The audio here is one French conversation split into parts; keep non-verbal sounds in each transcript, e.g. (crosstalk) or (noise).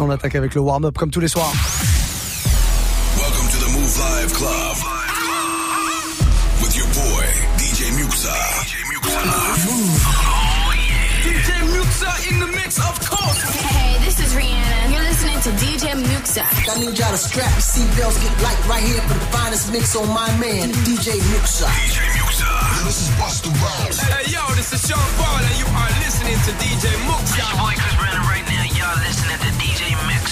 On attaque avec le warm-up comme tous les soirs. Welcome to the Move Live Club. With your boy, DJ Muxa. DJ Muxa. DJ Muxa in the mix, of course. Hey, this is Rihanna. You're listening to DJ Muxa. I need y'all to strap your seatbelts, get light right here for the finest mix on my man, DJ Muxa. DJ Muxa. This is Busta Rhymes. Hey, yo, this is Sean Paul, and you are listening to DJ Muxa. Your boy Chris Brandon right now. Y'all listening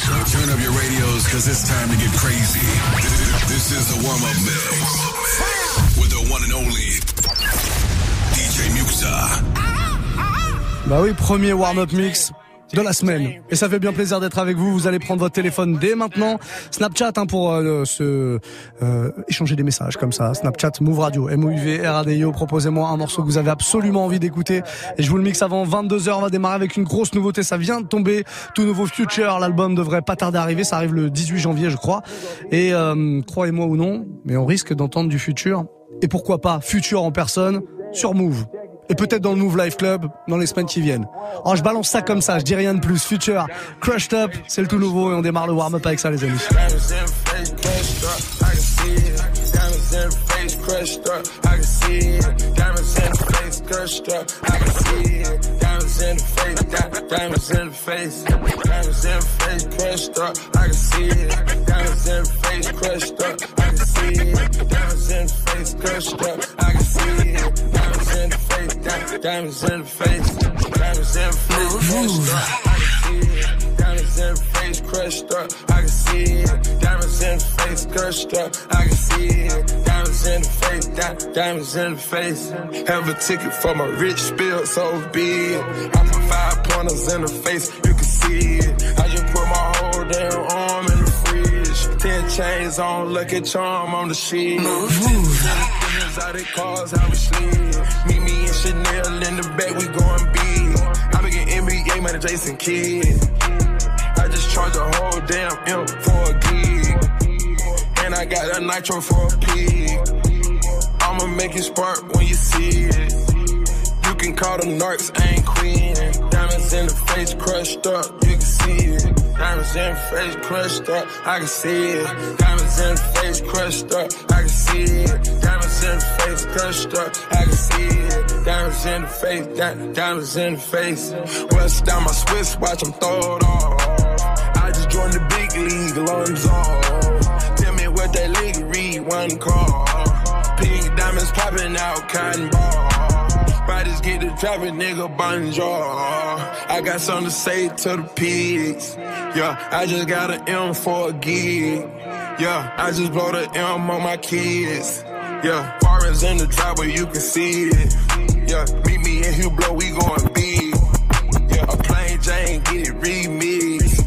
Turn up your radios because it's time to get crazy. This is the warm up mix with the one and only DJ Muxa. Bah oui, premier warm-up mix de la semaine. Et ça fait bien plaisir d'être avec vous. Vous allez prendre votre téléphone dès maintenant. Snapchat hein, pour euh, se euh, échanger des messages comme ça. Snapchat Move Radio, M-O-U-V, R-A-D-I-O. Proposez-moi un morceau que vous avez absolument envie d'écouter. Et je vous le mixe avant 22h. On va démarrer avec une grosse nouveauté. Ça vient de tomber. Tout nouveau Future. L'album devrait pas tarder à arriver. Ça arrive le 18 janvier, je crois. Et euh, croyez-moi ou non, mais on risque d'entendre du Future. Et pourquoi pas Future en personne sur Move et peut-être dans le Move Life Club dans les semaines qui viennent. Oh, je balance ça comme ça, je dis rien de plus. Future, Crushed Up, c'est le tout nouveau et on démarre le warm-up avec ça les amis. Diamonds in the face, crushed up, I can see it. Diamonds in the face, crushed up, I can see it. Diamonds in the face, diamonds in the face, diamonds in the face, crushed up, I can see it. Diamonds in the face, crushed up, I can see it. Diamonds in the face, crushed up, I can see it. Diamonds in the face, diamonds in the face, diamonds in the face, crushed up, I can see it. Diamonds in the face, crushed up, I can see it. Diamonds in the face, crushed up, I can see it. Diamonds in the face, di- diamonds in the face. Have a ticket for my rich spill, so big. I put five pointers in the face, you can see it. I just put my whole damn arm in the fridge. Ten chains on, lucky charm on the sheet. Diamonds out of cars, how we sleep. Meet me and Chanel in the back, we going big. I be getting NBA, man, Jason Kidd. I just charge a whole damn M for a gig. And I got a nitro for a pig. I'ma make it spark when you see it. You can call them narcs, I ain't queen. Diamonds in the face crushed up, you can see it. Diamonds in the face crushed up, I can see it. Diamonds in the face crushed up, I can see it. Diamonds in the face up, I can see it. Diamonds in the face, di- diamonds in the face. Bust down my Swiss watch, I'm throw it off. I just joined the big league, lungs off. Tell me what that league read, one call. Pink diamonds popping out, cotton ball. Bodies get the traffic, nigga, bonjour. I got something to say to the pigs. Yeah, I just got an M for a gig. Yeah, I just blow the M on my kids. Yeah, foreigns in the driveway, you can see it. Yeah, meet me in Hublot, we going big. Yeah, a plain Jane, get it remixed.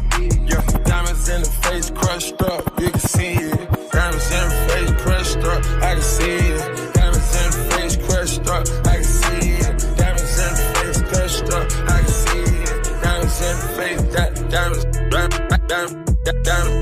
Yeah, diamonds in the face crushed up, you can see it. Diamonds in the face crushed up, I can see it. Diamonds in the face crushed up, I can see it. Diamonds in the face crushed up, I can see it. Diamonds in the face, di- diamonds, diamonds, diamonds,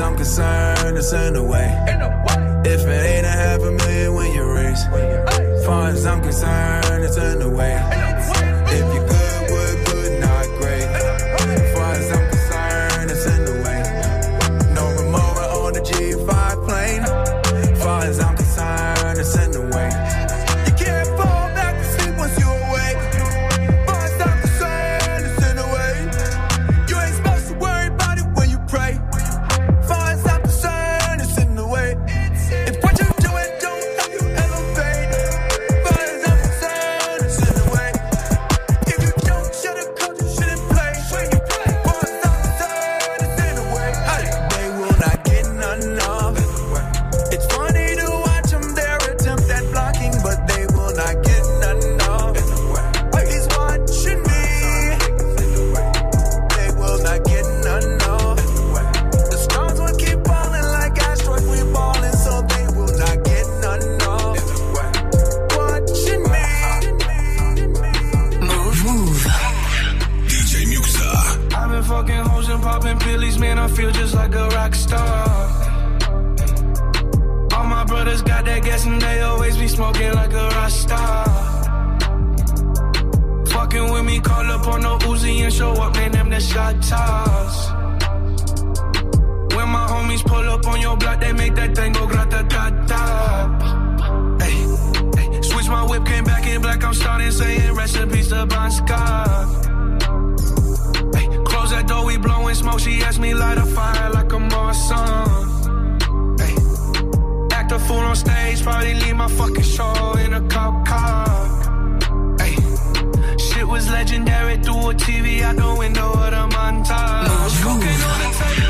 as I'm concerned, it's in the way. If it ain't a half a million when you raise, far as I'm concerned, it's in the way. Smoking like a rasta. Fucking with me, call up on the Uzi and show up, man, them the shot toss. When my homies pull up on your block, they make that thing go grata ta ta. Switch my whip, came back in black, I'm starting saying recipes to close that door, we blowing smoke, she asked me light a fire like a Marsan. Hey, act a fool on stage, probably leave my fucking show in a cop car. Hey, shit was legendary through a TV out the window of the montage. Smoking on the table,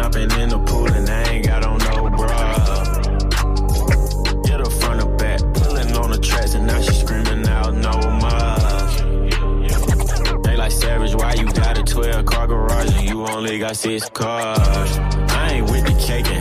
Jumping in the pool, and I ain't got on no bra. Get her front or back, pulling on the tracks, and now she screaming out no more. They like savage, why you got a 12 car garage and you only got six cars? I ain't with the cake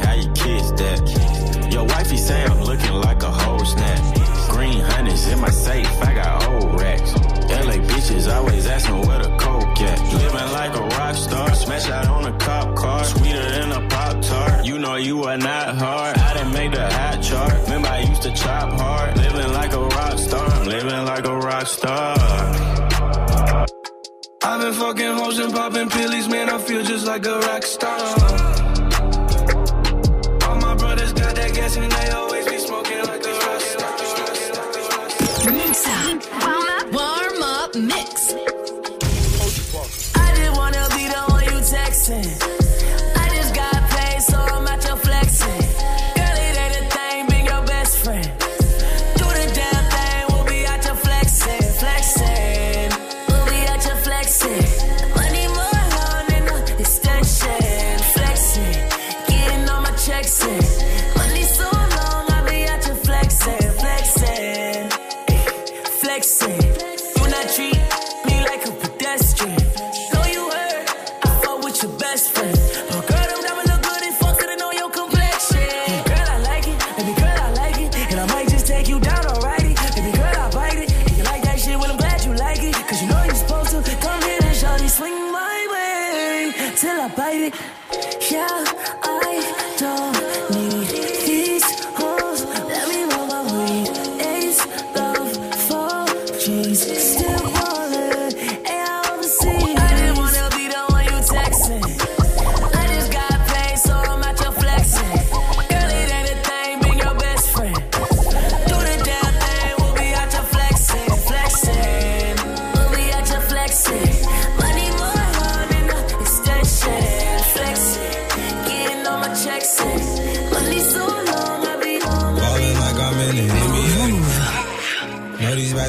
fucking hoes and popping pillies, man. I feel just like a rock star.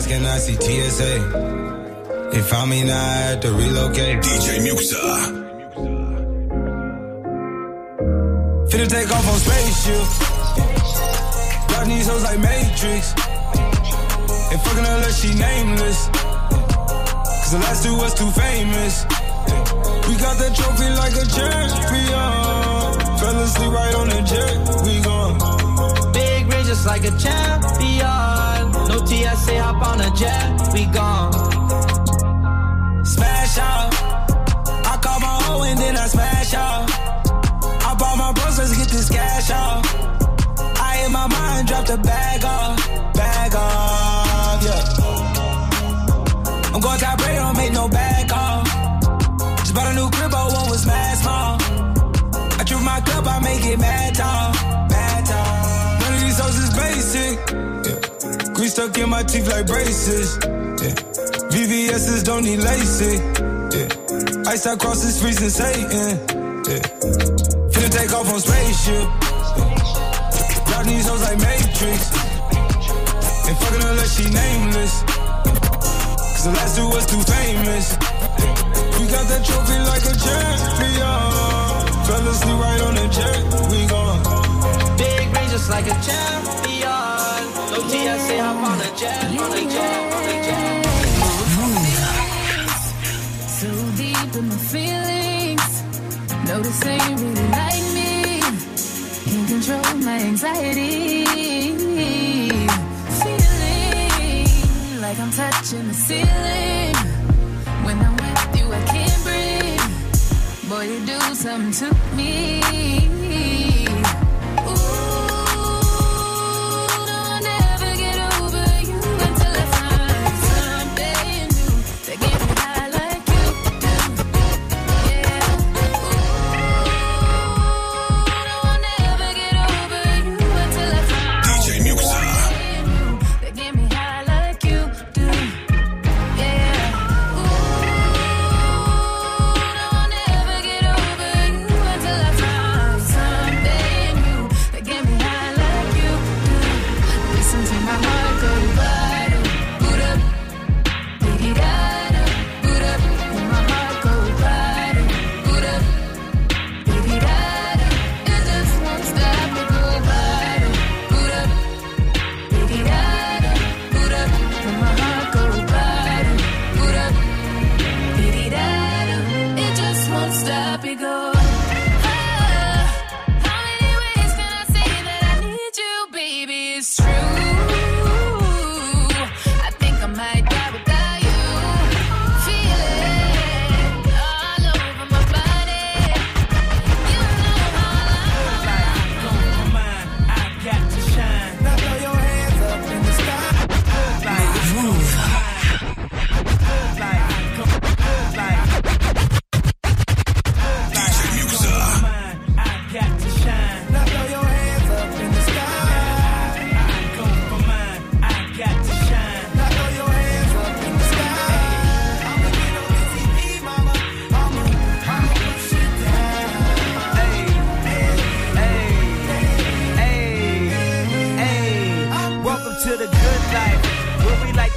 Know these bats cannot see TSA. They found me now, I had to relocate. DJ Muxa. Finna take off on spaceship. Drop these hoes like Matrix. Ain't fucking unless she nameless. Cause the last two was too famous. We got that trophy like a champion. Fell asleep right on the jet. We gone. Big ring just like a champion. TSA, hop on a jet, we gone. Smash out. I call my hoe and then I smash out. I bought my bros, let's get this cash out. I in my mind, drop the bag off, bag off, yeah. I'm going top rate, don't make no back off. Just bought a new crib, but one was mad small. I drew my cup, I make it mad tall, mad tall. None of these hoes is basic, stuck in my teeth like braces, yeah. VVS's don't need lacy. Yeah. Ice the streets and Satan. Yeah. Finna take off on spaceship. Drop these hoes like Matrix. Ain't fucking unless she nameless. Cause the last two was too famous. We got that trophy like a champion. Fell asleep right on the jet. We gone. Big range just like a champion. Boy, you do something to me.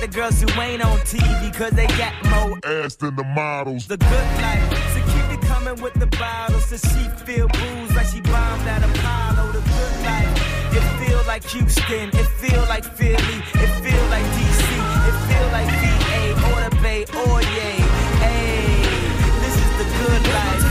The girls who ain't on TV cause they got more ass than the models. the good life. So keep it coming with the bottles. So she feel booze like she bombed at Apollo. The good life. It feel like Houston. It feel like Philly. It feel like DC. It feel like VA or the Bay or yay. Hey, this is the good life.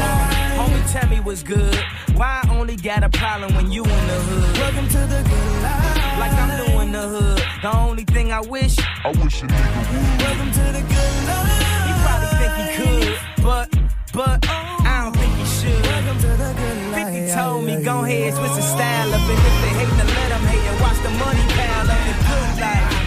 Uh, homie, tell me what's good. Why I only got a problem when you in the hood? Welcome to the good life. Like I'm doing the hood. The only thing I wish, I wish a nigga would. Welcome to the good life. he probably think he could, but, but, I don't think he should. Welcome to the good life. 50 told me, go ahead, switch the style up. And if they hate, then let them hate and watch the money pile up. The good life.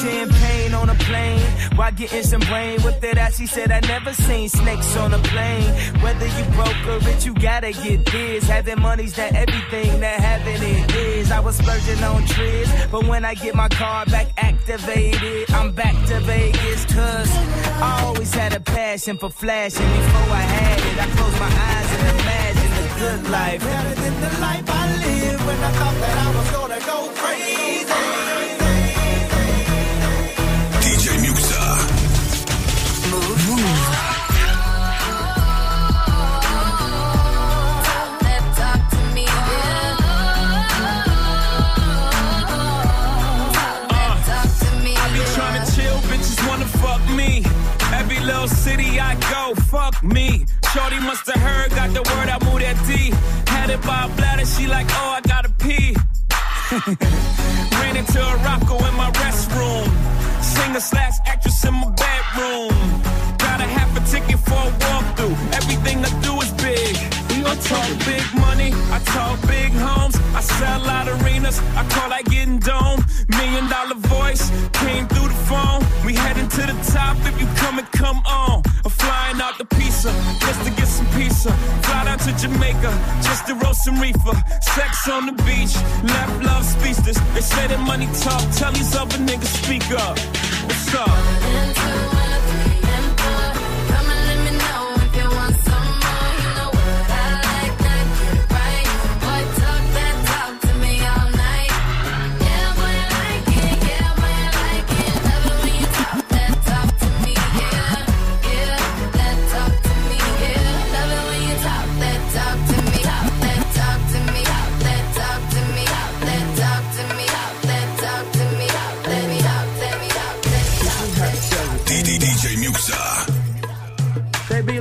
Champagne on a plane? While getting some brain with it out, she said I never seen snakes on a plane. Whether you broke or rich, you gotta get this. Having money's that everything that having it is. I was splurging on trips, but when I get my car back activated, I'm back to Vegas. Cause I always had a passion for flashing. Before I had it, I closed my eyes and imagined the good life. Better than the life I lived when I thought that I was gonna go fuck me. Shorty must have heard, got the word, I moved that D. Had it by a bladder, she like, oh, I gotta pee. (laughs) Ran into a rocko in my restroom. Singer slash actress in my just to get some pizza. Fly down to Jamaica just to roast some reefer. Sex on the beach, left love speechless. They say that money talk, tell these other niggas speak up. What's up?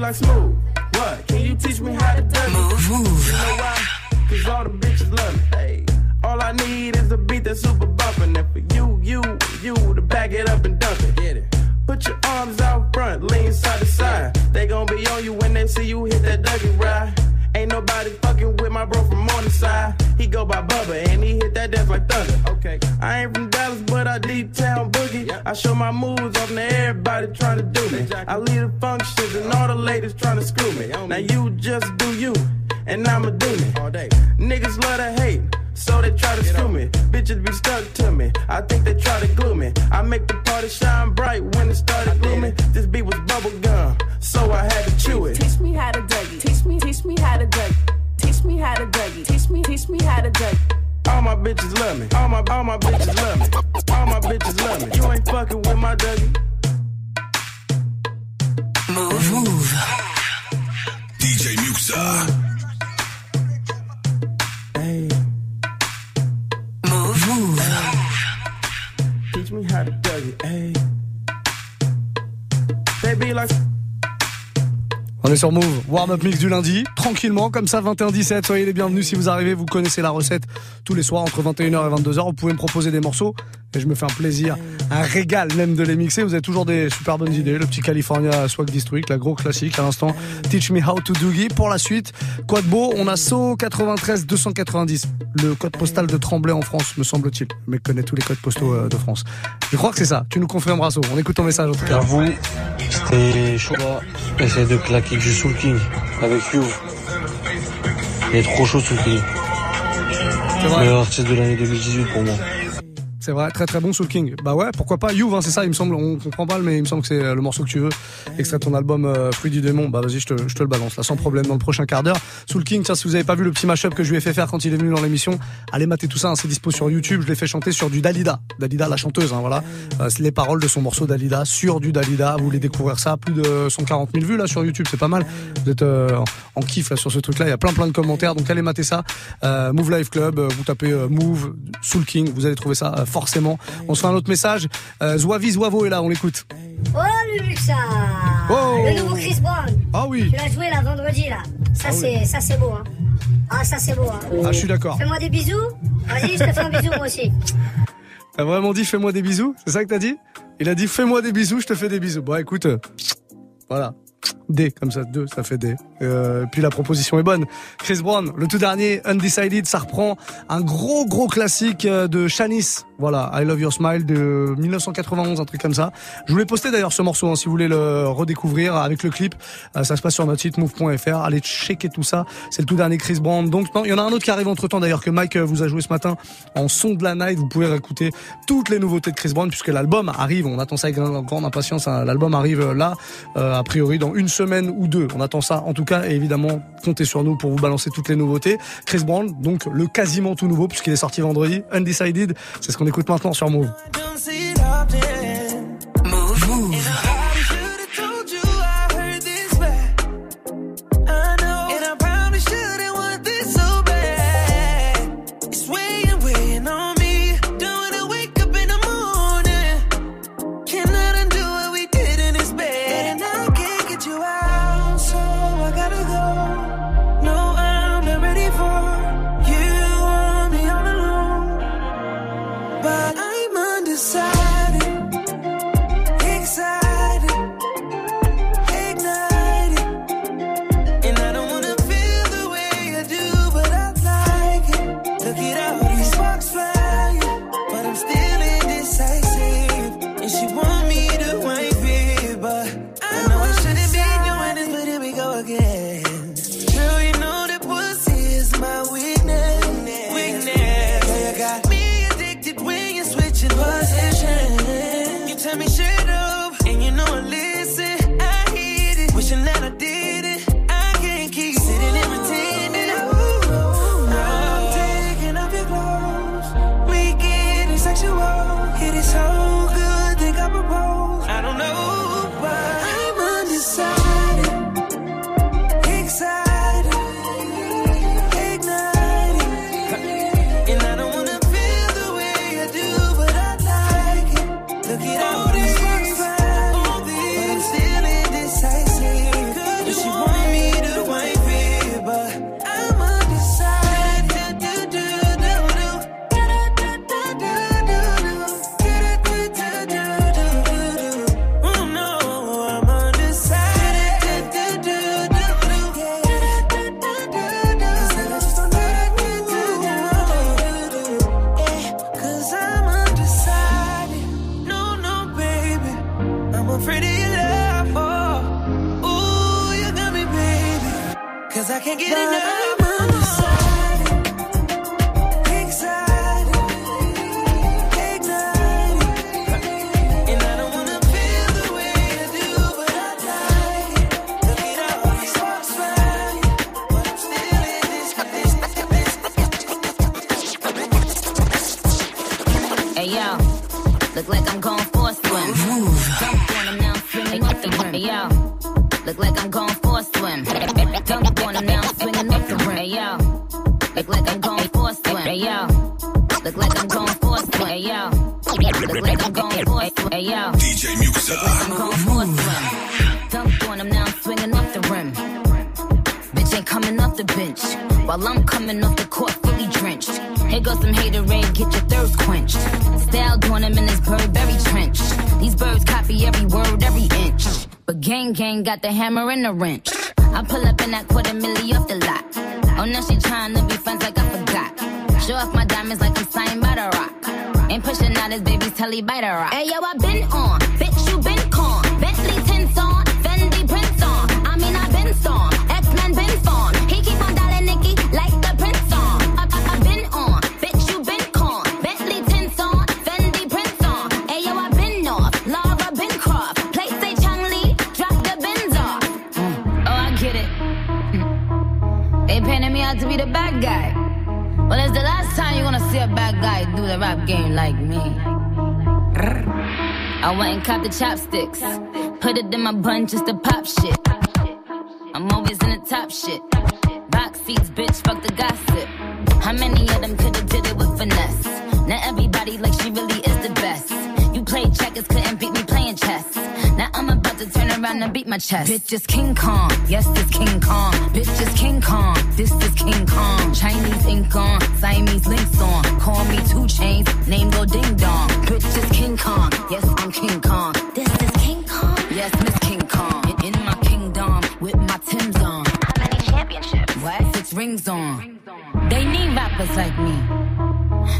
Like smooth. What? Can you teach me how to do it? Move, move. You know why? Cause all the bitches love me. Hey. All I need is a beat that's super bumpin'. And for you, you, you to back it up and dump it. Get it. Put your arms out front, lean side to side. They gon' be on you when they see you hit that Dougie ride. Ain't nobody fucking with my bro from Morningside. He go by Bubba and he hit that dance like thunder. Okay, I ain't from Dallas, but I deep town boogie. I show my moves off to everybody trying to do me. I lead the functions and all the ladies trying to screw me. Now you just do you, and I'ma do me. All day. Niggas love to hate. So they try to screw me. Bitches be stuck to me. I think they try to glue me. I make the party shine bright when it started glooming. This beat was bubble gum, so I had to chew it. Teach me how to Dougie. Teach me, teach me how to Dougie. Teach me how to Dougie. Teach me, teach me how to Dougie. All my bitches love me. All my all my bitches love me. All my bitches love me. You ain't fucking with my Dougie. Move. Move. DJ Muxa. Hey. They be like. On est sur Move, warm-up mix du lundi, tranquillement, comme ça, 21-17. Soyez les bienvenus si vous arrivez, vous connaissez la recette tous les soirs entre 21h et 22h. Vous pouvez me proposer des morceaux et je me fais un plaisir, un régal même de les mixer. Vous avez toujours des super bonnes idées. Le petit California Swag District, la gros classique à l'instant. Teach me how to doogie. Pour la suite, quoi de beau On a So 93 290, le code postal de Tremblay en France, me semble-t-il. Le mec connaît tous les codes postaux euh, de France. Je crois que c'est ça. Tu nous confirmeras, So. On écoute ton message en tout cas. J'avoue, c'était chaud. Essayer de claquer du Soul King avec You. Il est trop chaud Soul King. C'est vrai. Meilleur artiste de l'année 2018 pour moi. C'est vrai, très très bon Soul King. Bah ouais, pourquoi pas Youve, hein, c'est ça, il me semble, on comprend pas, mais il me semble que c'est euh, le morceau que tu veux, extrait ton album euh, Fruit du démon. Bah vas-y, je te, le balance là, sans problème, dans le prochain quart d'heure. Soul King, tiens, si vous avez pas vu le petit mashup que je lui ai fait faire quand il est venu dans l'émission, allez mater tout ça, hein, c'est dispo sur YouTube. Je l'ai fait chanter sur du Dalida, Dalida la chanteuse, hein, voilà. Euh, les paroles de son morceau Dalida sur du Dalida. Vous voulez découvrir ça, plus de 140 000 vues là sur YouTube, c'est pas mal. Vous êtes en, kiff là sur ce truc-là. Il y a plein plein de commentaires, donc allez mater ça. Move Life Club, vous tapez Move Soul King, vous allez trouver ça forcément. On se fait un autre message. Euh, Zouavi Zouavo est là, on l'écoute. Oh le Luxa Oh. Le nouveau Chris Brown Ah oui. Tu l'as joué là vendredi là. Ça Ah oui. c'est ça c'est beau hein. Ah ça c'est beau hein. Ah, je suis d'accord. Fais-moi des bisous. Vas-y, je te fais un bisou moi aussi. (laughs) T'as vraiment dit fais-moi des bisous? C'est ça que t'as dit? Il a dit fais-moi des bisous, je te fais des bisous. Bon, écoute, euh, voilà. D, comme ça, deux, ça fait D. Euh, puis la proposition est bonne. Chris Brown, le tout dernier, Undecided, ça reprend un gros, gros classique euh, de Shanice. Voilà, I Love Your Smile de 1991, un truc comme ça. Je voulais poster d'ailleurs ce morceau, hein, si vous voulez le redécouvrir avec le clip. Euh, ça se passe sur notre site move.fr. Allez checker tout ça. C'est le tout dernier Chris Brown. Donc, non, il y en a un autre qui arrive entre temps d'ailleurs que Mike euh, vous a joué ce matin en son de la night. Vous pouvez réécouter toutes les nouveautés de Chris Brown puisque l'album arrive. On attend ça avec grande impatience. hein. L'album arrive là, a priori dans une semaine ou deux. On attend ça en tout cas. Et évidemment, comptez sur nous pour vous balancer toutes les nouveautés. Chris Brown, donc le quasiment tout nouveau puisqu'il est sorti vendredi. Undecided, c'est ce qu'on écoute maintenant sur Move. Look like I'm going for a swim. Yo, look like I'm going for a swim. Yo, DJ Muxa. I'm going for a swim. Dunk on him now, swinging off the rim. Bitch ain't coming off the bench. While I'm coming off the court fully drenched. Here goes some haterade, get your thirst quenched. Style doing him in this Burberry trench. These birds copy every word, every inch. But gang gang got the hammer and the wrench. I pull up in that quarter milli off the lot. Oh, now she tryna be friends like I. Show off my diamonds like I'm signed by the rock. Ain't pushing out his baby's telly by the rock. Hey yo, I been on, bitch you been con. Bentley tints on, Fendi prints on. I mean I been storm, X-Men been formed. He keep on dialing Nicky like the prince on. I, I, I been on, bitch you been con. Bentley tints on, Fendi prints on. Hey yo, I been off, Laura been Croft. Play say Chang Lee, drop the Benz off. Mm. Oh, I get it. Mm. They painted me out to be the bad guy. Well, it's the last time you're gonna see a bad guy do the rap game like me. I went and caught the chopsticks. Put it in my bun just to pop shit. I'm always in the top shit. Box seats, bitch, fuck the gossip. How many of them could've did it with finesse? Now everybody like she really is the best. You played checkers, couldn't beat me playing chess. Now I'm about to turn around and beat my chest. Bitch is King Kong, yes this King Kong. Bitch is King Kong, this is King Kong. Chinese ink on, Siamese links on. Call me two chains, name go ding dong. Bitch is King Kong, yes I'm King Kong. This is King Kong, yes Miss King Kong. In, in my kingdom with my Tim's on. How many championships? What? Six rings on. They need rappers like me.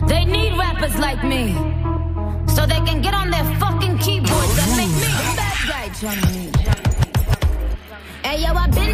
They need rappers like me. So they can get on their fucking keyboards and make me guy, Johnny. Hey yo, I been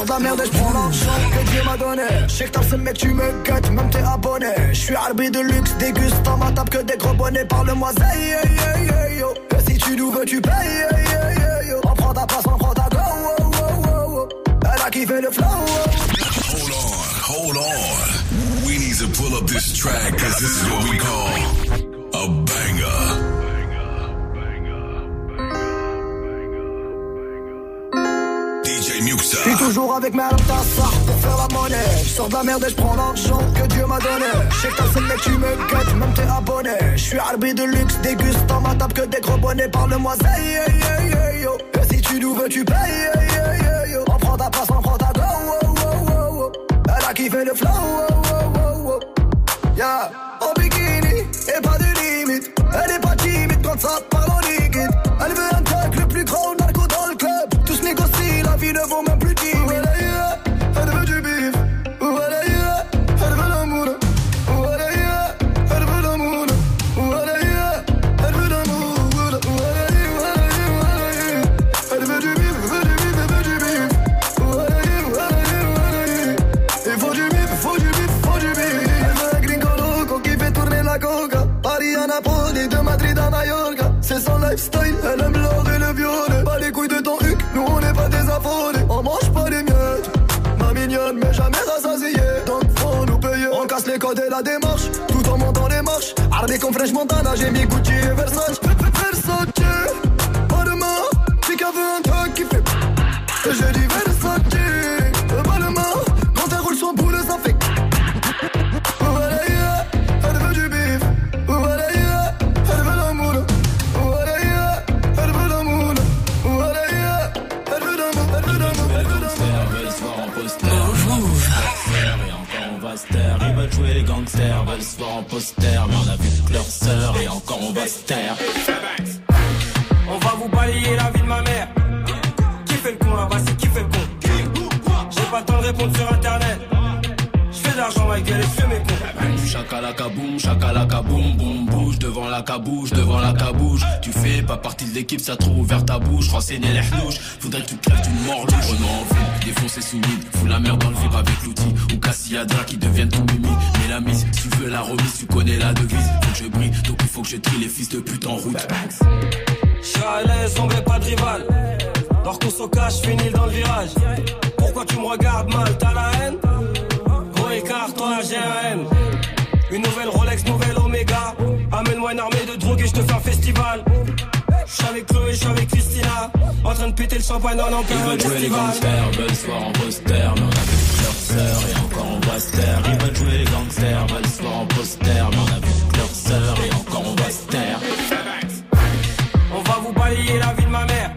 sors de la merde et je prends l'argent que Dieu m'a donné. Je sais que t'as seum, mec, tu me gâtes, même t'es abonné. Je suis arbitre de luxe, déguste dans ma table que des gros bonnets. Parle-moi, yeah, yeah, yeah, yo. Si tu nous veux, tu payes, yo. On prend ta place, on prend ta go, oh, oh, oh, oh. Elle a kiffé le flow, oh. Hold on, hold on. We need to pull up this track because this is what we call a banger. Toujours avec mes ça pour faire la monnaie. Je sors de la merde et je prends l'argent que Dieu m'a donné. Je sais que t'as le mec, tu me gâtes, même t'es abonné. Je suis arbitre de luxe, déguste dans ma table que des gros bonnets. Parle-moi, yeah, yeah, yeah, yo. Et si tu nous veux, tu payes, yo. On prend ta place, on prend ta go, oh, oh, oh. Elle a kiffé le flow. Yeah, marches. Harley comme French Montana, j'ai mis Gucci et Versace. Versace, On va vous balayer la vie de ma mère. Qui fait le con là-bas, c'est qui fait le con J'ai pas le temps de répondre sur internet. Chakalaka boum, chakalaka boum, boum, bouge devant la cabouche, devant la cabouche. Tu fais pas partie de l'équipe, ça trop ouvert ta bouche. Renseigner les hnouches, faudrait que tu crèves d'une mort louche. Prenons en ville, défoncer sous vide, fous la merde dans le vib avec l'outil. Ou Cassiadra qui deviennent tout mimi. Mais la mise, tu veux la remise, tu connais la devise. Faut que je brille, donc il faut que je trie les fils de pute en route. Je suis à l'aise, pas de rival. Course au cash, finis dans le virage. Pourquoi tu me regardes mal, t'as la haine? Gros écart, toi la GRM. Une nouvelle Rolex, nouvelle Omega. Amène-moi une armée de drogue et je te fais un festival. Je suis avec Chloé, je suis avec Christina. En train de péter le champagne dans Ils veulent jouer les gangsters, veulent se voir en poster, mais on a vu leur sœur et encore on va se taire. Ils veulent jouer les gangsters, veulent se voir en poster, mais on a vu leur sœur et encore on va se taire. On va vous balayer la vie de ma mère.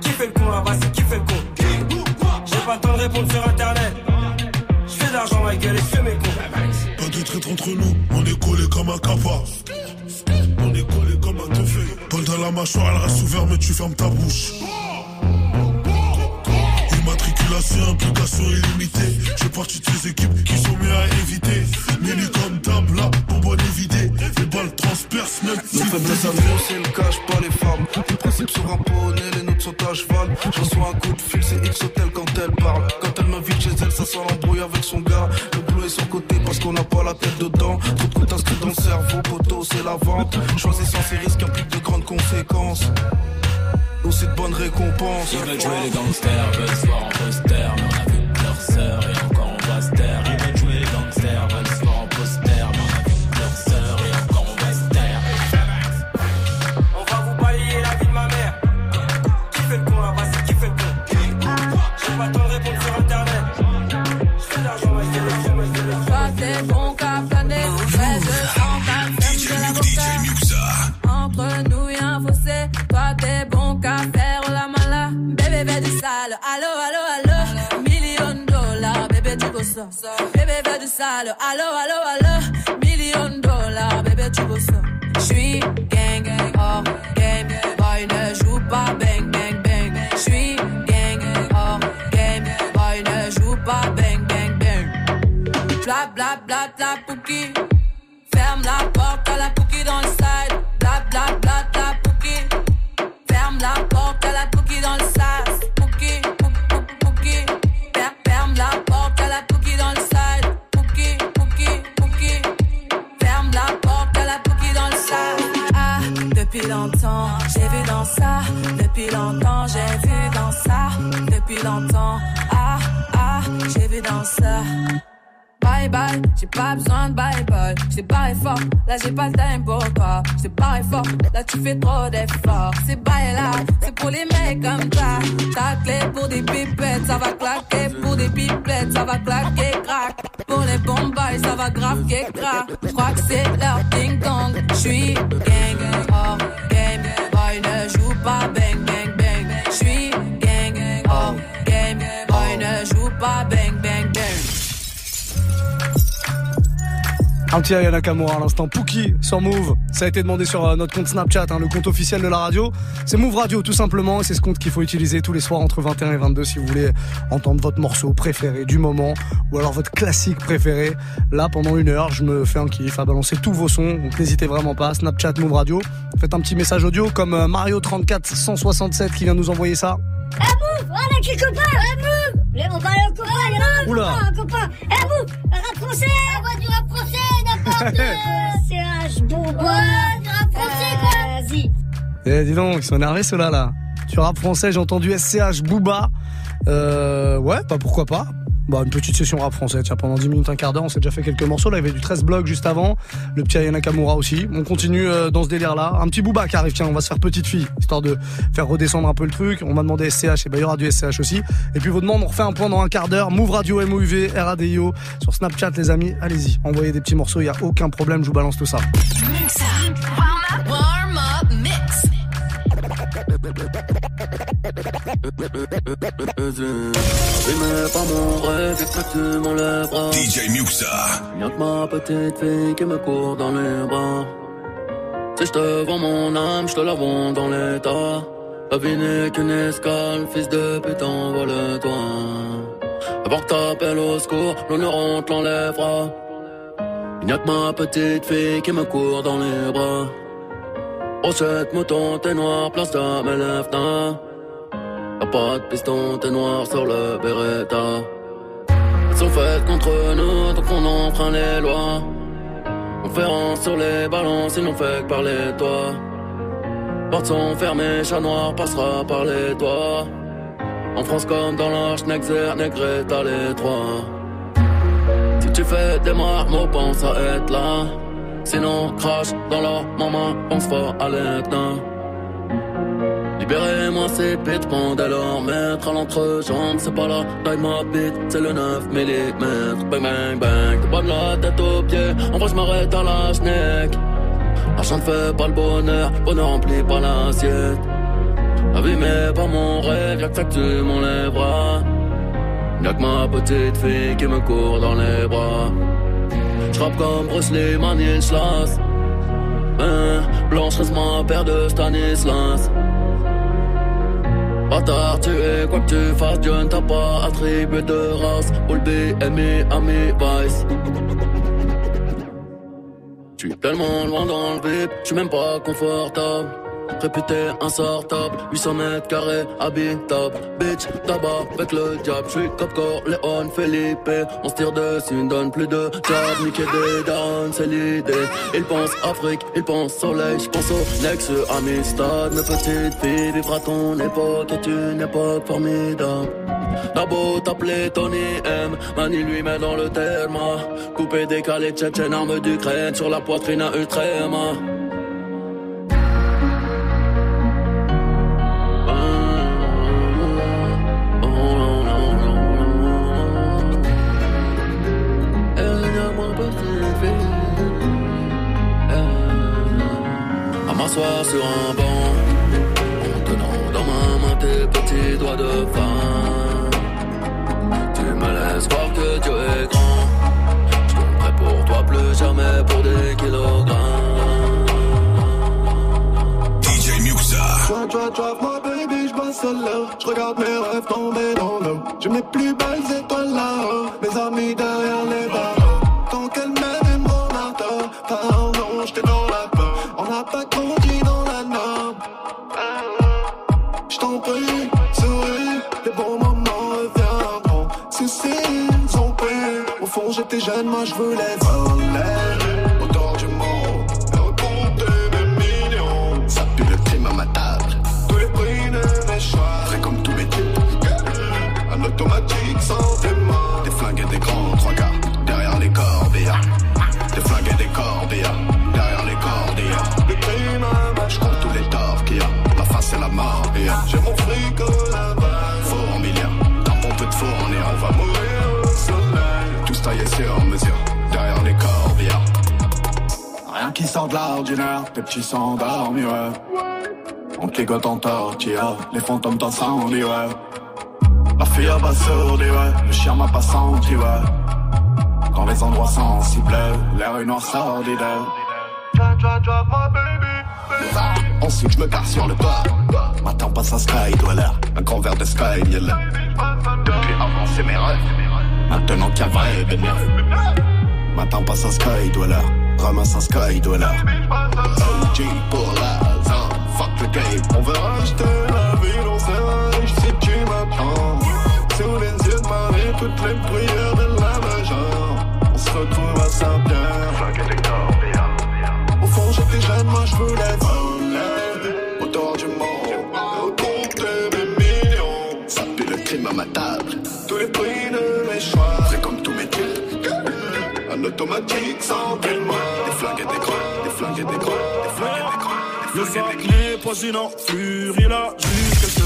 Qui fait le con là-bas, c'est qui fait le con? J'ai pas le temps de répondre sur internet. Je fais de l'argent, ma gueule, et je fais mes cons. De traître entre nous, on est collé comme un capa. On est collé comme un teufé. Paul dans la mâchoire, elle reste ouverte, mais tu fermes ta bouche. C'est implication illimitée. Je fais partie de ces équipes qui sont mieux à éviter. Mini comme table, là, bonbonne évidée. Les balles transpercent même. Nos faiblesses à nous, c'est le cache pas les femmes. Les principes sont ramponnés, les nôtres sont à cheval. Je reçois un coup de fil, c'est X Hotel quand elle parle. Quand elle m'invite chez elle, ça sent l'embrouille avec son gars. Le boulot est sur côté parce qu'on n'a pas la tête dedans. Trop de coups inscrits dans le cerveau, poteau, c'est la vente. Choisissant ces risques implique de grandes conséquences. Aussi de bonnes récompenses. Ils veulent jouer les gangsters, veulent se voir en poster, bébé du sale, allo allo allo. Million dollars, bébé tu ça. J'suis gang, hors game, boy ne joue pas bang bang bang. J'suis gang, hors game, boy ne joue pas bang bang bang. Bla bla bla bla pouki. Ferme la porte à la pouki dans le side. Bla bla bla ça. Depuis longtemps, j'ai vu dans ça. Depuis longtemps, ah, ah, j'ai vu dans ça. Bye bye, j'ai pas besoin de bye bye. J't'ai barré fort, là j'ai pas le time pour toi. J't'ai barré fort, là tu fais trop d'efforts. C'est bye là, c'est pour les mecs comme ça. Ta clé pour des pipettes, ça va claquer. Pour des pipettes, ça va claquer, crack. Pour les bombes, ça va grave crack. J'crois que c'est leur ding dong. J'suis gang, hors pas bang bang bang. J'suis gang, hors game. Boy ne joue pas bang. Un petit Aya Nakamura à l'instant. Pookie sur Move. Ça a été demandé sur euh, notre compte Snapchat, hein, le compte officiel de la radio. C'est Move Radio tout simplement. Et c'est ce compte qu'il faut utiliser tous les soirs entre 21 et 22 si vous voulez entendre votre morceau préféré du moment ou alors votre classique préféré. Là, pendant une heure, je me fais un kiff à balancer tous vos sons. Donc n'hésitez vraiment pas. Snapchat Move Radio. Faites un petit message audio comme euh, Mario34 167 qui vient nous envoyer ça. Eh Move, voilà qui copain Eh Move Les- On parle au copain, il y a un Oula. copain, un copain Eh Move, rap français Envoie du rap français, n'importe CH, bon, Ouais, du rap français quoi Vas-y Eh, dis donc, ils sont énervés ceux-là, là. Tu rap français, j'ai entendu SCH Booba. Euh, ouais, bah pourquoi pas. Bah, une petite session rap français, tiens, pendant 10 minutes, un quart d'heure, on s'est déjà fait quelques morceaux. Là, il y avait du 13 blocs juste avant. Le petit Aya Nakamura aussi. On continue euh, dans ce délire-là. Un petit Booba qui arrive, tiens, on va se faire petite fille, histoire de faire redescendre un peu le truc. On m'a demandé SCH, et bah, il y aura du SCH aussi. Et puis, vos demandes, on refait un point dans un quart d'heure. Move Radio, MOUV, RADIO. Sur Snapchat, les amis, allez-y. Envoyez des petits morceaux, il y a aucun problème, je vous balance tout ça. Mais pas mon rêve, exactement les bras. DJ Muxa. Y'a que ma petite fille qui me court dans les bras. Si je te vends mon âme, je te la vends dans l'état. La vie n'est qu'une escale, fils de pute, envole-toi. Avant que t'appelles au secours, l'honneur on te l'enlèvera. Il n'y a que ma petite fille qui me court dans les bras. Brochette, mouton, t'es noir, place de mes lèvres, Y'a pas de piston, t'es noir sur le Beretta. Elles sont faites contre nous, donc on enfreint les lois. Conférence sur les balances, ils n'ont fait que parler toi. Portes sont fermées, chat noir passera par les toits. En France comme dans l'Arche, Nexer, Negreta, les trois. Si tu fais des marmots, pense à être là. Sinon, crache dans leur maman, pense fort à l'Etna. Libérez-moi ces pètes, pendant leur maître à l'entrejambe, c'est pas la taille ma bite, c'est le 9 mm. Bang bang bang, t'es pas de la tête aux pieds, en vrai je m'arrête à la schneck. L'argent ne fait pas le bonheur, bonheur remplit pas l'assiette. Mais pas mon rêve, y'a que ça que tu m'enlèveras. Y'a que ma petite fille qui me court dans les bras. J'rappe comme Bruce Lee, Manil. Hein, Blanche reste ma paire de Stanislas. Bâtard, tu es quoi que tu fasses, Dieu ne t'a pas attribué de race. All B, Ami, Vice. Je suis tellement loin dans le vip, je suis même pas confortable. Réputé insortable, 800 mètres carrés, habitable. Bitch, tabac avec le diable. Je suis Capcor, Léon, Felipe. On se tire dessus, ne donne plus de job. Niquer des downs, c'est l'idée. Il pense Afrique, il pense soleil. Je pense au Nexus, Amistad. Mes petites filles, vivre à ton époque est une époque formidable. Beau t'appeler Tony M, Mani lui met dans le terme. Coupé, décalé, tchétchène, arme d'Ukraine sur la poitrine à Utrema. Sur un banc, en tenant dans ma main tes petits doigts de femme. Tu me laisses croire que Dieu est grand. Je tomberai pour toi plus jamais pour des kilogrammes. DJ Muxa. Drive, my baby, je bosse. Je regarde mes rêves tomber dans l'eau. J'ai mes plus belles étoiles là-haut. Mes amis derrière J'étais jeune, moi je voulais sort de l'ordinaire, tes petits s'endorment, ouais. On cligote en tortilla, les fantômes d'incendie, ouais. La fille abasourdie, ouais. Le chien m'a pas senti, ouais. Dans les endroits sensibles, l'air est noir sordide. Ensuite, je me sur le toit. Matin, passe à Sky, Dweller. Un grand verre de Sky, avant, c'est mes rêves. Maintenant, qu'il y a vrai bénéfice. Matin, passe à Sky, Dweller. Ramasse un Sky. OG pour la zone. Fuck le game. On veut racheter la ville, on s'arrange si tu m'attends. Sous les yeux de Marie, toutes les prières de la majeure. On se retrouve à Saint-Pierre. Au fond, j'étais jeune, moi je voulais voler. Autour du monde, compter mes millions. Ça pue le crime à ma table. Tous les prix de mes choix. Automatique sans. Des flingues et des croix, des flingues et des croix, des flingues et des croix. Le sac n'est pas une enflure, il a juste.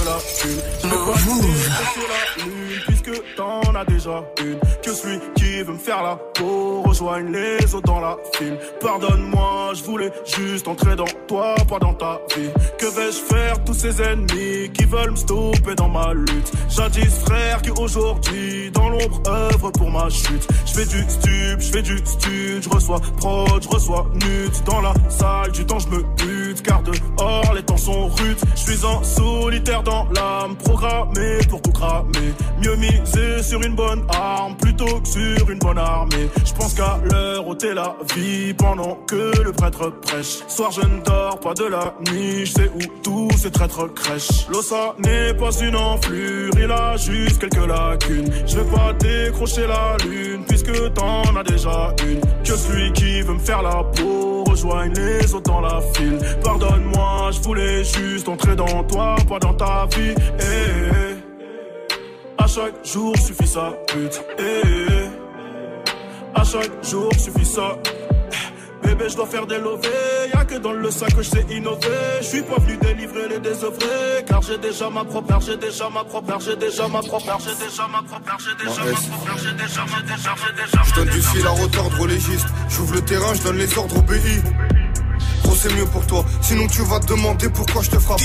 Je veux puisque t'en as déjà une. Que celui qui veut me faire la peau rejoigne les autres dans la file. Pardonne-moi, je voulais juste entrer dans toi, pas dans ta vie. Que vais-je faire tous ces ennemis qui veulent me stopper dans ma lutte? Jadis frère qui aujourd'hui dans l'ombre œuvre pour ma chute. Je fais du stup, je fais du stud, je reçois prod, je reçois nut. Dans la salle du temps je me bute, car dehors les temps sont rudes. Je suis en solitaire dans l'âme, programmé pour tout cramer. Mieux miser sur une bonne arme plutôt que sur une bonne armée. Je pense qu'à l'heure ôter la vie pendant que le prêtre prêche. Soir je ne dors pas de la nuit, je sais où tous ces traîtres crèchent. L'ossa n'est pas une enflure, il a juste quelques lacunes. Je vais pas décrocher la lune puisque t'en as déjà une. Que celui qui veut me faire la peau rejoigne les autres dans la file. Pardonne-moi, je voulais juste entrer dans toi, pas dans ta vie. Eh, eh. À chaque jour suffit sa pute. Eh, eh. À chaque jour suffit ça. Bébé, je dois faire des lovés. Y'a que dans le sac que je sais innover. Je suis pas venu délivrer les désœuvrés. Car j'ai déjà ma propre j'ai déjà ma propre j'ai déjà ma propre j'ai déjà ma propre j'ai déjà ma propre j'ai déjà, j'ai déjà, j'ai déjà. Je donne du fil à retordre légiste. J'ouvre le terrain, je donne les ordres obéis. Gros, c'est mieux pour toi. Sinon, tu vas te demander pourquoi je te frappe.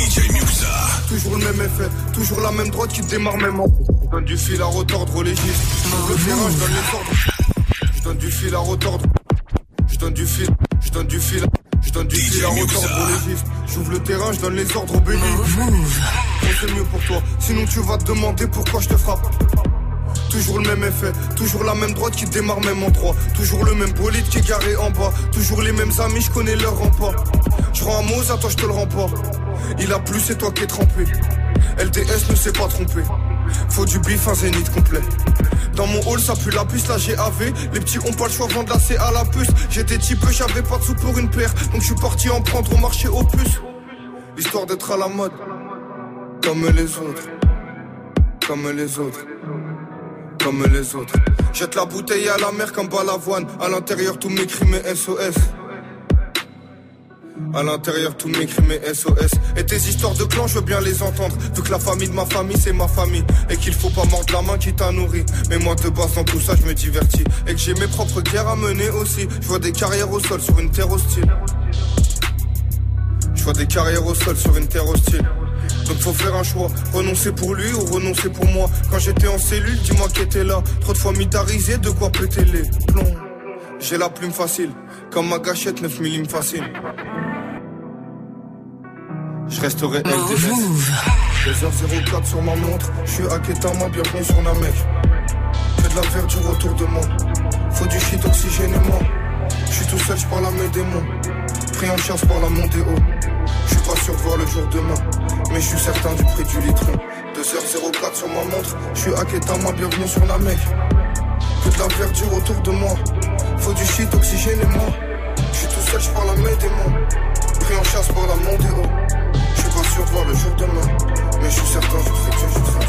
Toujours le même effet, toujours la même droite qui démarre même en. Je donne du fil à retordre légiste. J'ouvre le terrain, je donne les ordres. Je donne du fil à retordre. Je donne du fil, je donne du fil. Je donne du fil à retordre légiste. J'ouvre le terrain, je donne les ordres obéis. Gros, c'est mieux pour toi. Sinon tu vas te demander pourquoi je te frappe. Toujours le même effet, toujours la même droite qui démarre même en trois. Toujours le même bolide qui est garé en bas. Toujours les mêmes amis, je connais leur rempart. Je rends un mot, à toi je te le rends pas. Il a plu, c'est toi qui es trempé. LDS ne s'est pas trompé. Faut du bif, un zénith complet. Dans mon hall, ça pue la puce, la GAV. Les petits ont pas le choix, vendre la C à la puce. J'étais type, j'avais pas de sous pour une paire. Donc je suis parti en prendre au marché aux puces. Histoire d'être à la mode. Comme les autres. Comme les autres. Comme les autres. Jette la bouteille à la mer comme balavoine. À l'intérieur, tous mes crimes SOS. À l'intérieur, tous mes crimes SOS. Et tes histoires de clan, je veux bien les entendre. Vu que la famille de ma famille, c'est ma famille. Et qu'il faut pas mordre la main qui t'a nourri. Mais moi, de base, dans tout ça, je me divertis. Et que j'ai mes propres guerres à mener aussi. Je vois des carrières au sol sur une terre hostile. Je vois des carrières au sol sur une terre hostile. Donc faut faire un choix, renoncer pour lui ou renoncer pour moi. Quand j'étais en cellule, dis-moi qui était là. Trop de fois militarisé, de quoi péter les plombs. J'ai la plume facile, comme ma gâchette 9 mm facile. Je resterai LDS. 2h04 sur ma montre, je suis à Ketama, bienvenue sur la mec. Que de la verdure autour de moi, faut du shit oxygénément. Je suis tout seul, je parle à mes démons. Pris en chasse par la montée haut. Je suis pas sûr de voir le jour demain, mais je suis certain du prix du litron. 2h04 sur ma montre, je suis à Ketama, bienvenue sur la mec. Que de la verdure autour de moi, faut du shit oxygénément. Je suis tout seul, je parle à mes démons. Pris en chasse par la haut. Je suis pas sûr de voir le jour demain, mais je suis certain du prix du litron.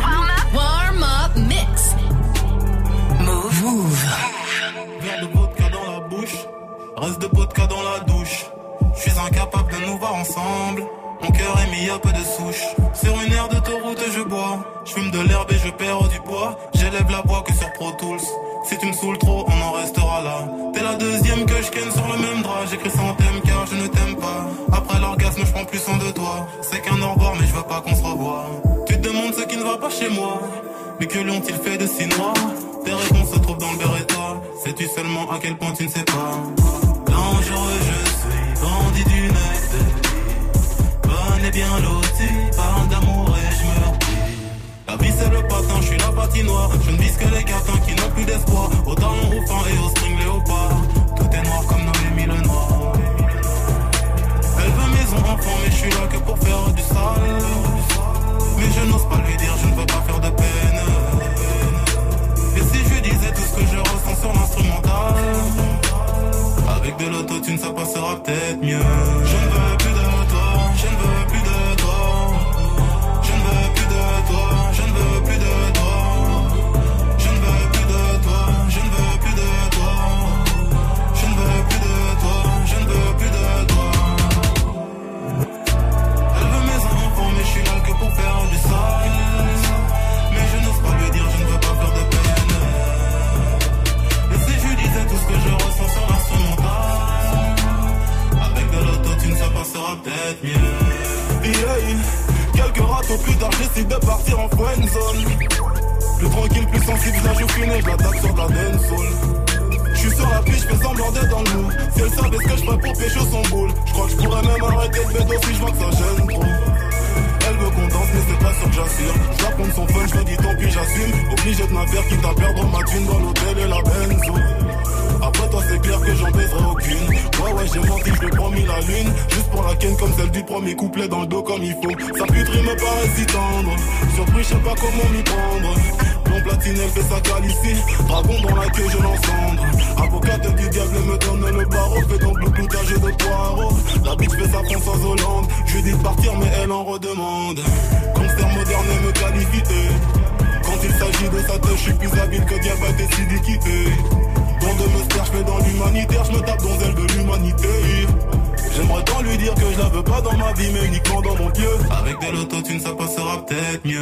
Warm up. Warm up mix. Move. Move. Verre de vodka dans la bouche, reste de vodka dans la douche. Incapable de nous voir ensemble. Mon cœur est mis à peu de souche. Sur une aire d'autoroute, je bois. Je fume de l'herbe et je perds du poids. J'élève la voix que sur Pro Tools. Si tu me saoules trop, on en restera là. T'es la deuxième que je ken sur le même drap. J'écris sans thème car je ne t'aime pas. Après l'orgasme, je prends plus soin de toi. C'est qu'un au mais je veux pas qu'on se revoie. Tu te demandes ce qui ne va pas chez moi. Mais que lui ont-ils fait de si noir? Tes réponses se trouvent dans le Beretta. Sais-tu seulement à quel point tu ne sais pas? Dangereux, je bandit d'une vie. Bonne et bien loti, parle d'amour et je me. La vie c'est le patin, je suis la patinoire. Je ne vise que les cartons qui n'ont plus d'espoir. Au talon fin et au string léopard. Tout est noir comme Noémie le noir. Elle veut maison enfant, mais je suis là que pour faire du sale. Mais je n'ose pas lui dire, je ne veux pas faire de peine. Et si je disais tout ce que je ressens sur l'instrumental Avec de l'autotune, ça passera peut-être mieux. Dragon dans la queue, je l'encendre. Avocate du diable me donne le barreau. Fait donc le cloutage de poireaux. La bitch fait sa Françoise Hollande. Je dis de partir, mais elle en redemande. Gangster moderne me qualifie. Quand il s'agit de sa touche, je suis plus habile que diabète et sidiquité. Dans de me je fais dans l'humanitaire, je me tape dans elle de l'humanité. J'aimerais tant lui dire que je la veux pas dans ma vie, mais uniquement dans mon pieu. Avec de l'autotune, ça passera peut-être mieux.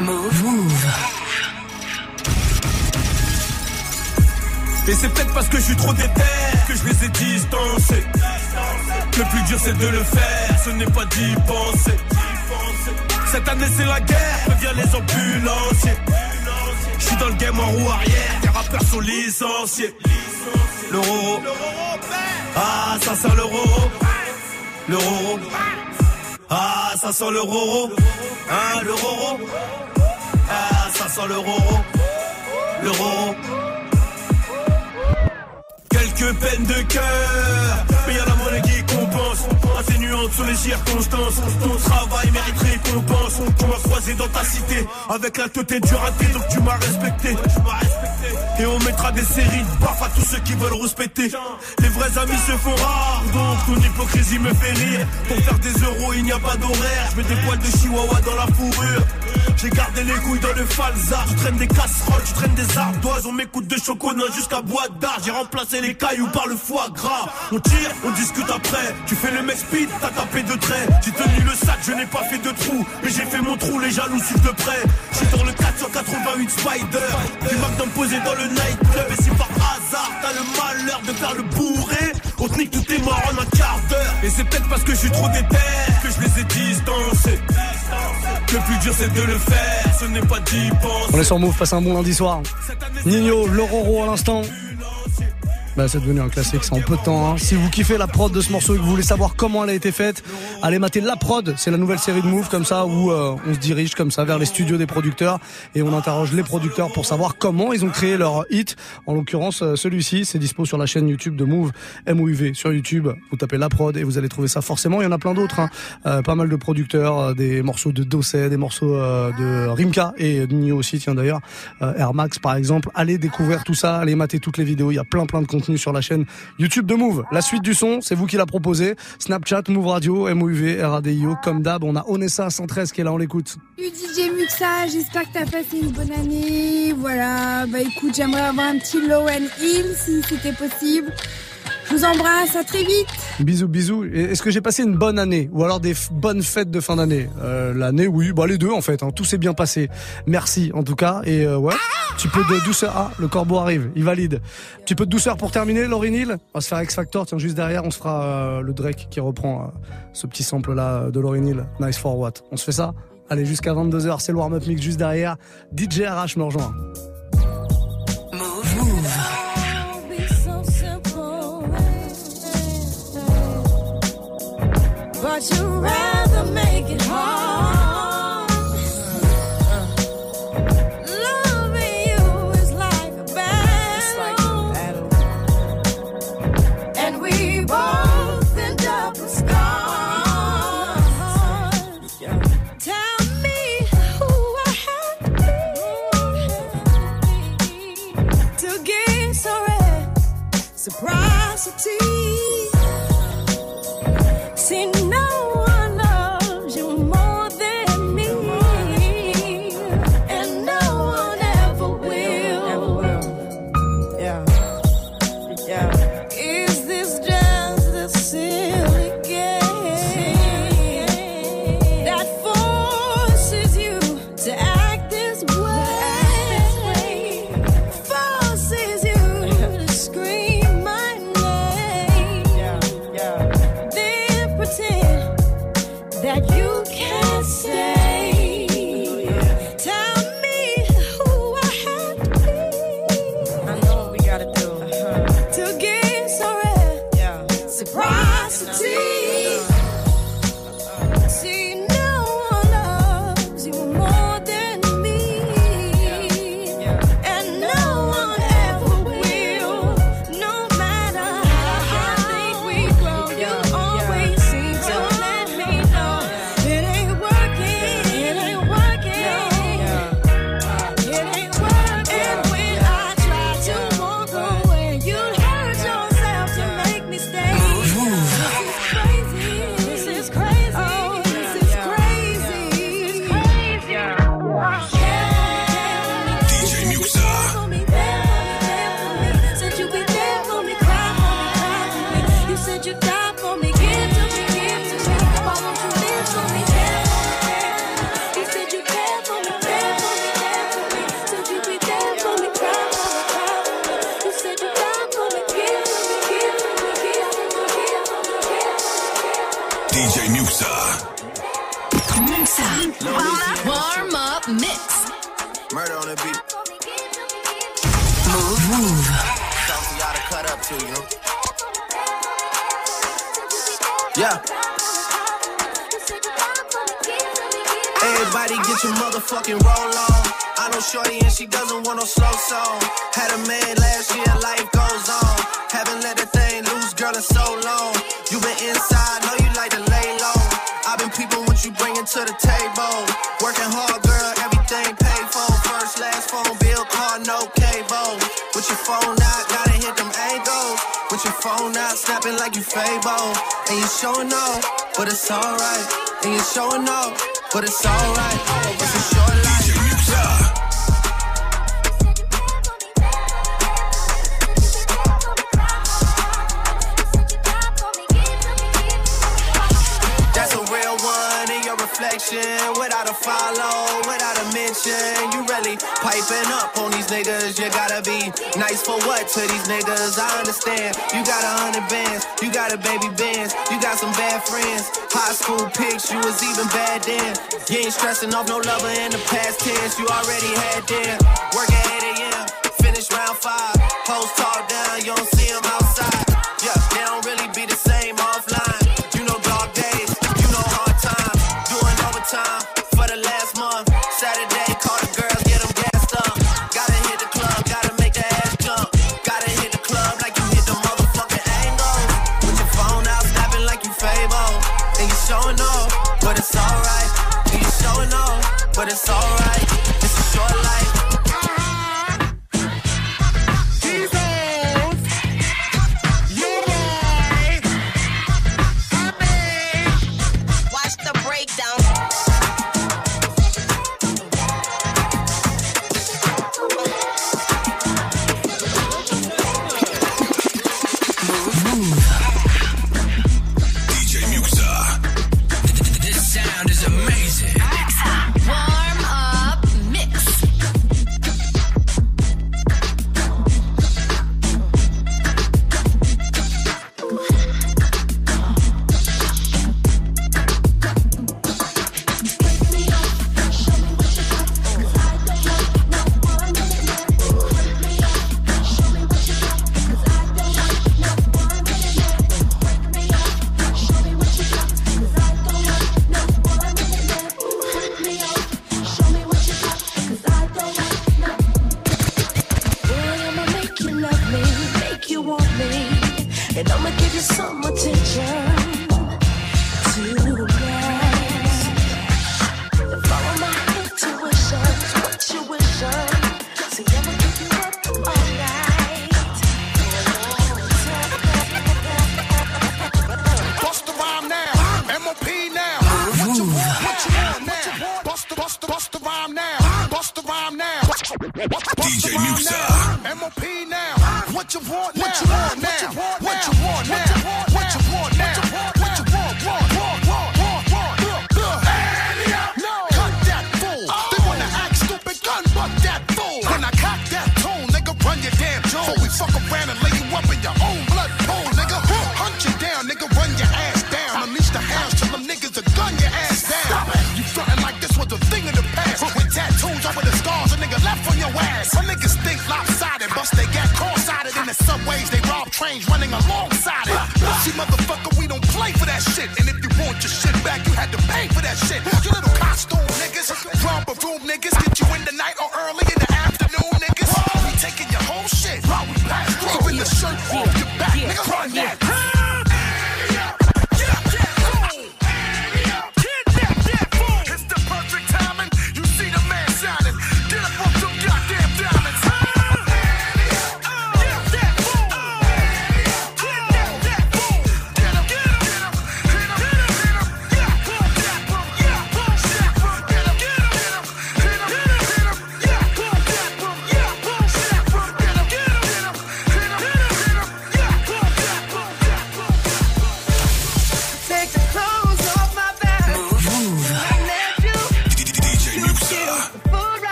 Move. Move. Et c'est peut-être parce que je suis trop déter que je les ai distancés. Le plus dur c'est de le faire, ce n'est pas d'y penser. Cette année c'est la guerre, reviens les ambulanciers. Je suis dans le game en roue arrière, des rappeurs sont licenciés. Le roro, ah ça sent le roro. Le roro, ah ça sent le roro. Hein, le roro, ah ça sent le roro. Le roro. Quelques peines de cœur, mais y a la monnaie qui compense. Atténuante sur les circonstances. Ton travail mérite récompense. Tu m'as croisé dans ta cité avec la tête du raté, donc tu m'as respecté. Et on mettra des séries de baffes à tous ceux qui veulent respecter. Les vrais amis se font rares, donc ton hypocrisie me fait rire. Pour faire des euros, il n'y a pas d'horaire. Je mets des poils de chihuahua dans la fourrure. J'ai gardé les couilles dans le falzar. Tu traînes des casseroles, tu traînes des ardoises. On m'écoute de chocolat jusqu'à bois d'art. J'ai remplacé les cailloux par le foie gras. On tire, on discute après. Tu fais le mec speed, t'as tapé de traits. J'ai tenu le sac, je n'ai pas fait de trou. Mais j'ai fait mon trou, les jaloux suivent de près. J'suis dans le 488 Spider. Du McDonald's posé dans le nightclub. Et si par hasard t'as le malheur de faire le bourré, on te nique tout est mort en un quart d'heure. Et c'est peut-être parce que je suis trop déter que je les ai distancés. Le plus dur c'est de le faire, ce n'est pas d'y penser. On est sur Move, passe un bon lundi soir. Nino, Lororo à l'instant. Bah, c'est devenu un classique, c'est en peu de temps. hein. Si vous kiffez la prod de ce morceau et que vous voulez savoir comment elle a été faite, allez mater La Prod. C'est la nouvelle série de Move comme ça où euh, on se dirige comme ça vers les studios des producteurs et on interroge les producteurs pour savoir comment ils ont créé leur hit. En l'occurrence, euh, celui-ci, c'est dispo sur la chaîne YouTube de Move, MOUV sur YouTube. Vous tapez La Prod et vous allez trouver ça forcément. Il y en a plein d'autres, hein. Euh, pas mal de producteurs, euh, des morceaux de Dosset, des morceaux euh, de Rimka et de Nino aussi, tiens d'ailleurs, euh, Air Max par exemple. Allez découvrir tout ça, allez mater toutes les vidéos. Il y a plein plein de contenu sur la chaîne YouTube de Move. La suite du son, c'est vous qui l'a proposé. Snapchat, Move Radio, MOUV, RADIO, comme d'hab. On a Onessa 113 qui est là, on l'écoute. DJ Muxa, j'espère que t'as passé une bonne année. Voilà, bah écoute, j'aimerais avoir un petit low and hill si c'était possible. Je vous embrasse, à très vite. Bisous, bisous. Est-ce que j'ai passé une bonne année ou alors des bonnes fêtes de fin d'année? Euh, L'année, oui, bah les deux en fait. hein. Tout s'est bien passé. Merci en tout cas. Et euh, ouais, petit peu de douceur. Ah, le corbeau arrive, il valide. Petit peu de douceur pour terminer, Laurie. On va se faire X Factor. Tiens, juste derrière, on se fera euh, le Drake qui reprend ce petit sample là de Laurie. Nice for what? On se fait ça? Allez, jusqu'à 22h, c'est le warm-up mix juste derrière. DJ RH me rejoint. To you. shorty and she doesn't want no slow song. Had a man last year, life goes on. Haven't let a thing loose, girl, in so long. You been inside, know you like to lay low. I've been people what you bringing to the table. Working hard, girl, everything paid for. First, last phone bill, car, no cable. With your phone out, gotta hit them angles. With your phone out, snapping like you Fabo. And you showing up, but it's alright. And you showing up, but it's alright. Without a follow, without a mention. You really piping up on these niggas. You gotta be nice for what to these niggas? I understand. You got a hundred bands, you got a baby bands, you got some bad friends. High school pics, you was even bad then. You ain't stressing off no lover in the past tense. You already had them. Work at 8 a.m., finish round five. Post talk down, you don't but it's alright.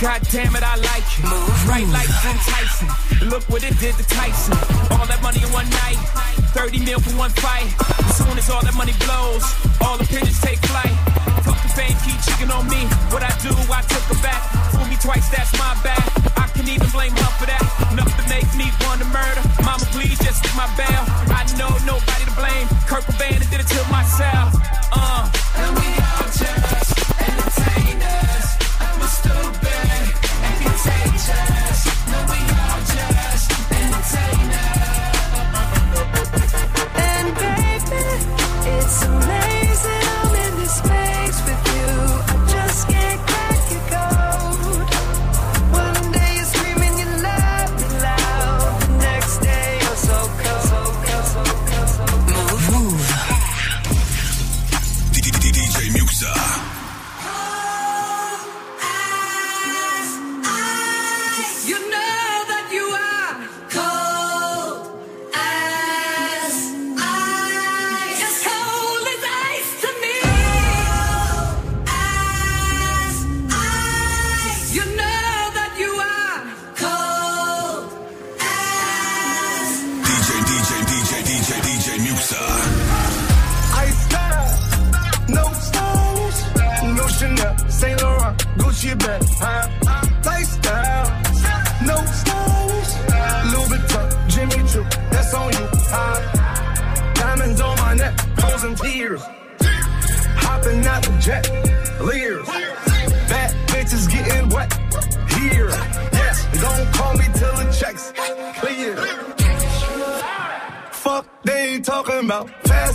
God damn it, I like it. Right like lights Tyson. Look what it did to Tyson. All that money in one night. 30 mil for one fight. As soon as all that money blows, all the pigeons take flight. Fuck the fame, keep chicken on me. What I do, I took her back. Fool me twice, that's my bad. I can even blame her for that. Enough to make me want to murder. Mama, please just get my bail. I know nobody to blame. Kurt Cobain did it to myself. Uh. And we all just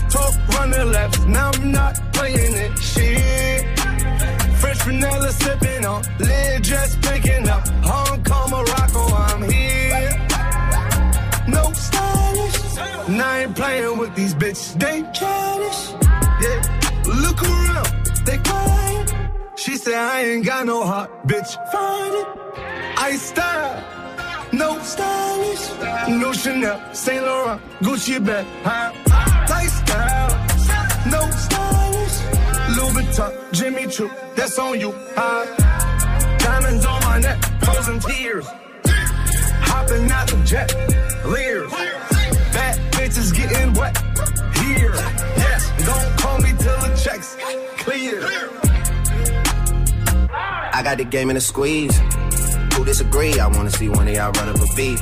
talk, running laps. Now I'm not playing it. Shit. French vanilla sipping on, lid just picking up. Hong Kong, Morocco, I'm here. No stylish. And I ain't playing with these bitches. They childish. Yeah. Look around, they quiet. She said I ain't got no heart, bitch. Find it. I style. No stylish, no Chanel, Saint Laurent, Gucci bag, huh? Lifestyle, no stylish, Louis Vuitton, Jimmy Choo, that's on you? Diamonds on my neck, frozen tears, hopping out the jet, leers, bad bitches getting wet, here, yes, don't call me till the checks clear. I got the game in a squeeze. Who disagree? I wanna see one of y'all run up a beat.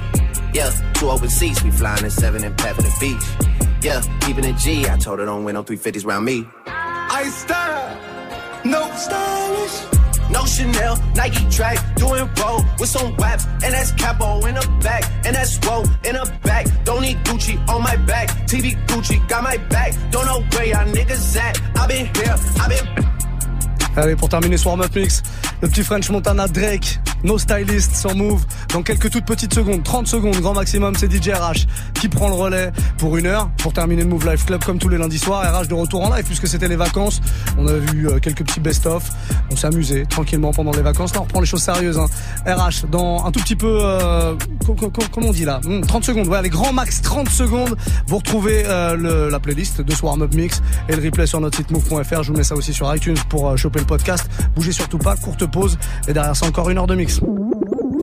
Yeah, two open seats, we flying in seven and pat for the beach. Yeah, keeping it G. I told her don't win no 350s round me. I style, no stylish. No Chanel, Nike track, doing roll with some waps, and that's capo in the back, and that's roll in the back. Don't need Gucci on my back, TV Gucci got my back. Don't know where y'all niggas at. I been here, I been. Allez, pour terminer ce warm-up mix, le petit French Montana Drake, No Stylist sur Move. Dans quelques toutes petites secondes, 30 secondes, grand maximum, c'est DJ RH qui prend le relais pour une heure pour terminer le Move Life Club comme tous les lundis soirs. RH de retour en live puisque c'était les vacances. On a vu euh, quelques petits best-of. On s'est amusé tranquillement pendant les vacances. Là, on reprend les choses sérieuses. Hein. RH, dans un tout petit peu, euh, co- co- co- comment on dit là? Hmm, 30 secondes, ouais, les grands max 30 secondes. Vous retrouvez euh, la playlist de ce warm-up mix et le replay sur notre site move.fr. Je vous mets ça aussi sur iTunes pour euh, choper le podcast. Bougez surtout pas, courte pause et derrière ça encore une heure de mix.